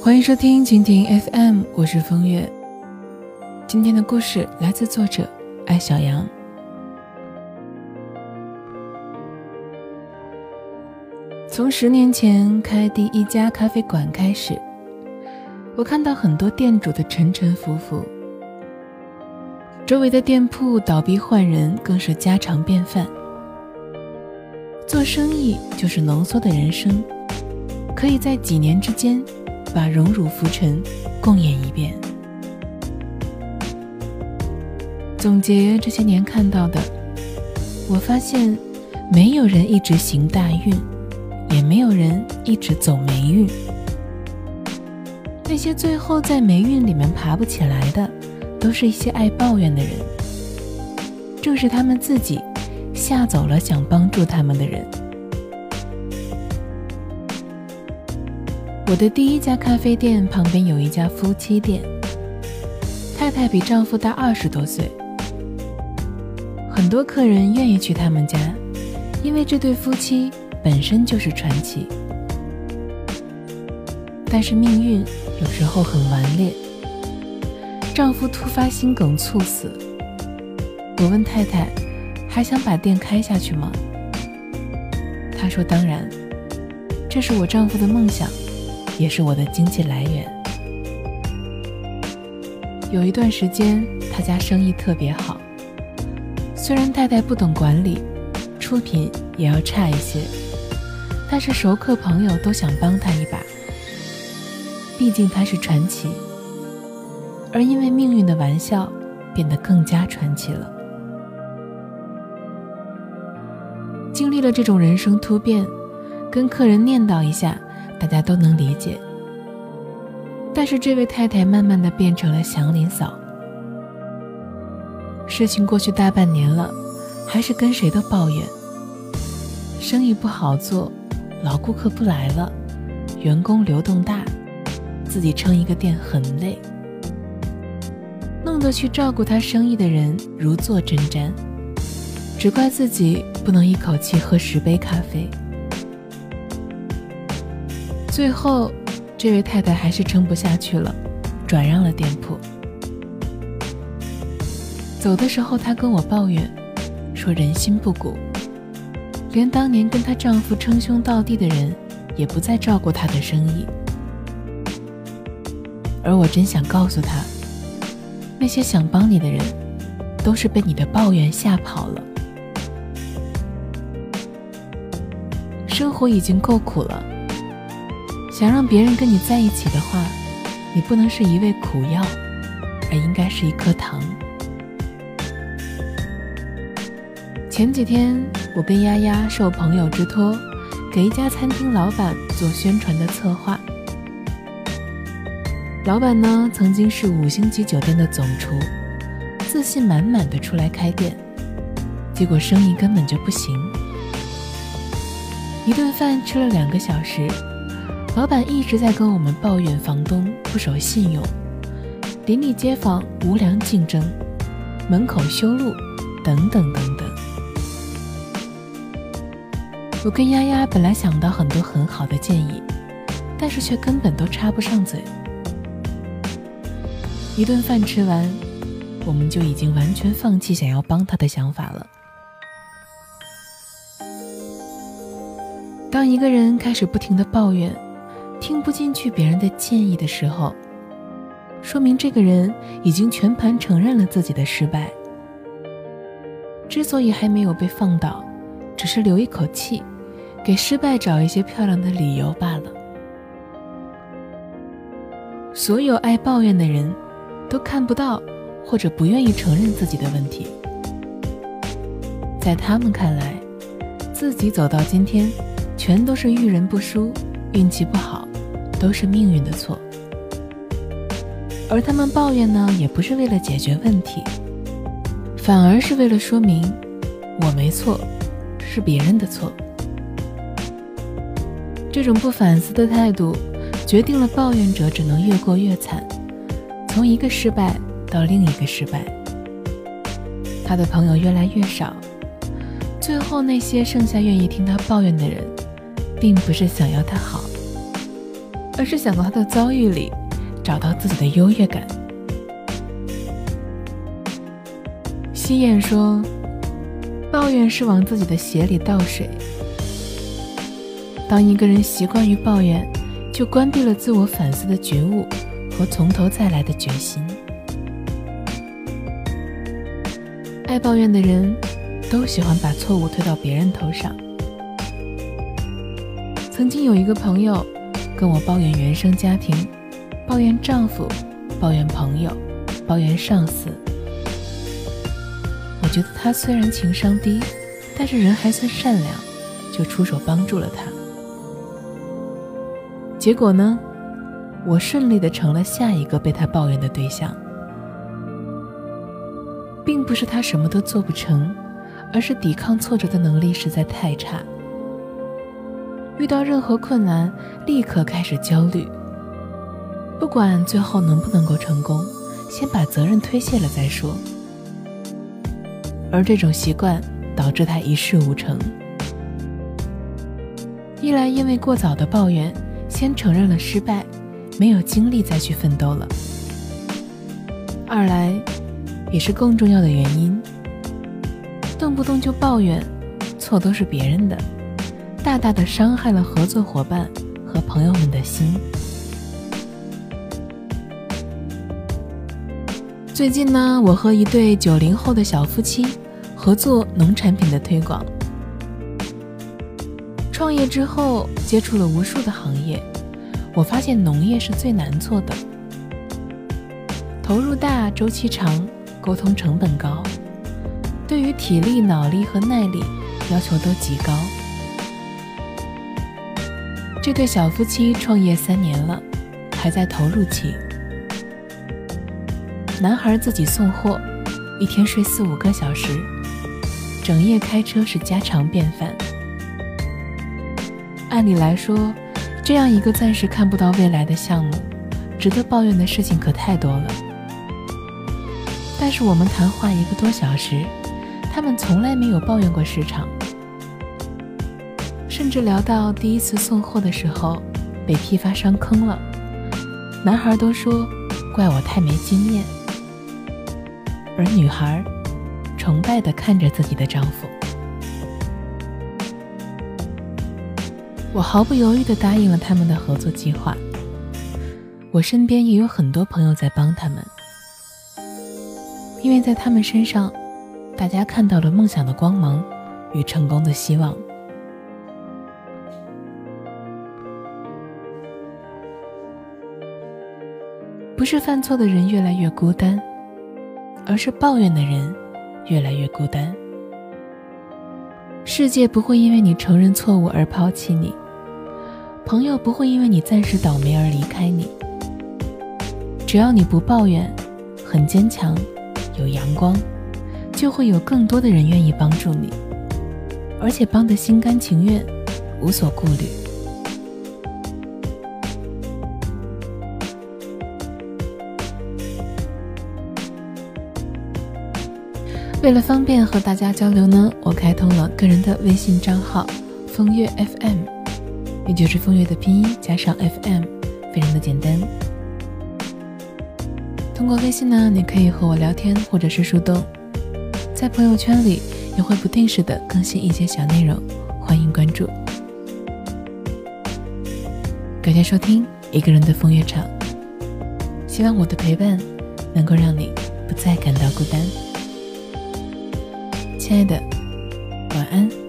欢迎收听蜻蜓 FM，我是风月。今天的故事来自作者艾小羊。从十年前开第一家咖啡馆开始，我看到很多店主的沉沉浮浮，周围的店铺倒闭换人更是家常便饭。做生意就是浓缩的人生，可以在几年之间。把荣辱浮沉共演一遍。总结这些年看到的，我发现，没有人一直行大运，也没有人一直走霉运。那些最后在霉运里面爬不起来的，都是一些爱抱怨的人。正是他们自己吓走了想帮助他们的人。我的第一家咖啡店旁边有一家夫妻店，太太比丈夫大二十多岁，很多客人愿意去他们家，因为这对夫妻本身就是传奇。但是命运有时候很顽劣，丈夫突发心梗猝死。我问太太，还想把店开下去吗？她说：“当然，这是我丈夫的梦想。”也是我的经济来源。有一段时间，他家生意特别好。虽然太太不懂管理，出品也要差一些，但是熟客朋友都想帮他一把。毕竟他是传奇，而因为命运的玩笑，变得更加传奇了。经历了这种人生突变，跟客人念叨一下。大家都能理解，但是这位太太慢慢的变成了祥林嫂。事情过去大半年了，还是跟谁都抱怨，生意不好做，老顾客不来了，员工流动大，自己撑一个店很累，弄得去照顾他生意的人如坐针毡，只怪自己不能一口气喝十杯咖啡。最后，这位太太还是撑不下去了，转让了店铺。走的时候，她跟我抱怨，说人心不古，连当年跟她丈夫称兄道弟的人，也不再照顾她的生意。而我真想告诉她，那些想帮你的人，都是被你的抱怨吓跑了。生活已经够苦了。想让别人跟你在一起的话，你不能是一味苦药，而应该是一颗糖。前几天，我跟丫丫受朋友之托，给一家餐厅老板做宣传的策划。老板呢，曾经是五星级酒店的总厨，自信满满的出来开店，结果生意根本就不行。一顿饭吃了两个小时。老板一直在跟我们抱怨房东不守信用，邻里街坊无良竞争，门口修路，等等等等。我跟丫丫本来想到很多很好的建议，但是却根本都插不上嘴。一顿饭吃完，我们就已经完全放弃想要帮他的想法了。当一个人开始不停的抱怨，听不进去别人的建议的时候，说明这个人已经全盘承认了自己的失败。之所以还没有被放倒，只是留一口气，给失败找一些漂亮的理由罢了。所有爱抱怨的人，都看不到或者不愿意承认自己的问题，在他们看来，自己走到今天，全都是遇人不淑，运气不好。都是命运的错，而他们抱怨呢，也不是为了解决问题，反而是为了说明我没错，是别人的错。这种不反思的态度，决定了抱怨者只能越过越惨，从一个失败到另一个失败，他的朋友越来越少，最后那些剩下愿意听他抱怨的人，并不是想要他好。而是想从他的遭遇里找到自己的优越感。西燕说：“抱怨是往自己的鞋里倒水。当一个人习惯于抱怨，就关闭了自我反思的觉悟和从头再来的决心。爱抱怨的人，都喜欢把错误推到别人头上。曾经有一个朋友。”跟我抱怨原生家庭，抱怨丈夫，抱怨朋友，抱怨上司。我觉得他虽然情商低，但是人还算善良，就出手帮助了他。结果呢，我顺利的成了下一个被他抱怨的对象，并不是他什么都做不成，而是抵抗挫折的能力实在太差。遇到任何困难，立刻开始焦虑。不管最后能不能够成功，先把责任推卸了再说。而这种习惯导致他一事无成。一来因为过早的抱怨，先承认了失败，没有精力再去奋斗了；二来，也是更重要的原因，动不动就抱怨，错都是别人的。大大的伤害了合作伙伴和朋友们的心。最近呢，我和一对九零后的小夫妻合作农产品的推广。创业之后，接触了无数的行业，我发现农业是最难做的，投入大、周期长、沟通成本高，对于体力、脑力和耐力要求都极高。这对小夫妻创业三年了，还在投入期。男孩自己送货，一天睡四五个小时，整夜开车是家常便饭。按理来说，这样一个暂时看不到未来的项目，值得抱怨的事情可太多了。但是我们谈话一个多小时，他们从来没有抱怨过市场。甚至聊到第一次送货的时候，被批发商坑了，男孩都说怪我太没经验，而女孩崇拜的看着自己的丈夫。我毫不犹豫的答应了他们的合作计划。我身边也有很多朋友在帮他们，因为在他们身上，大家看到了梦想的光芒与成功的希望。是犯错的人越来越孤单，而是抱怨的人越来越孤单。世界不会因为你承认错误而抛弃你，朋友不会因为你暂时倒霉而离开你。只要你不抱怨，很坚强，有阳光，就会有更多的人愿意帮助你，而且帮得心甘情愿，无所顾虑。为了方便和大家交流呢，我开通了个人的微信账号“风月 FM”，也就是风月的拼音加上 FM，非常的简单。通过微信呢，你可以和我聊天或者是树洞，在朋友圈里也会不定时的更新一些小内容，欢迎关注。感谢收听一个人的风月场，希望我的陪伴能够让你不再感到孤单。亲爱的，晚安。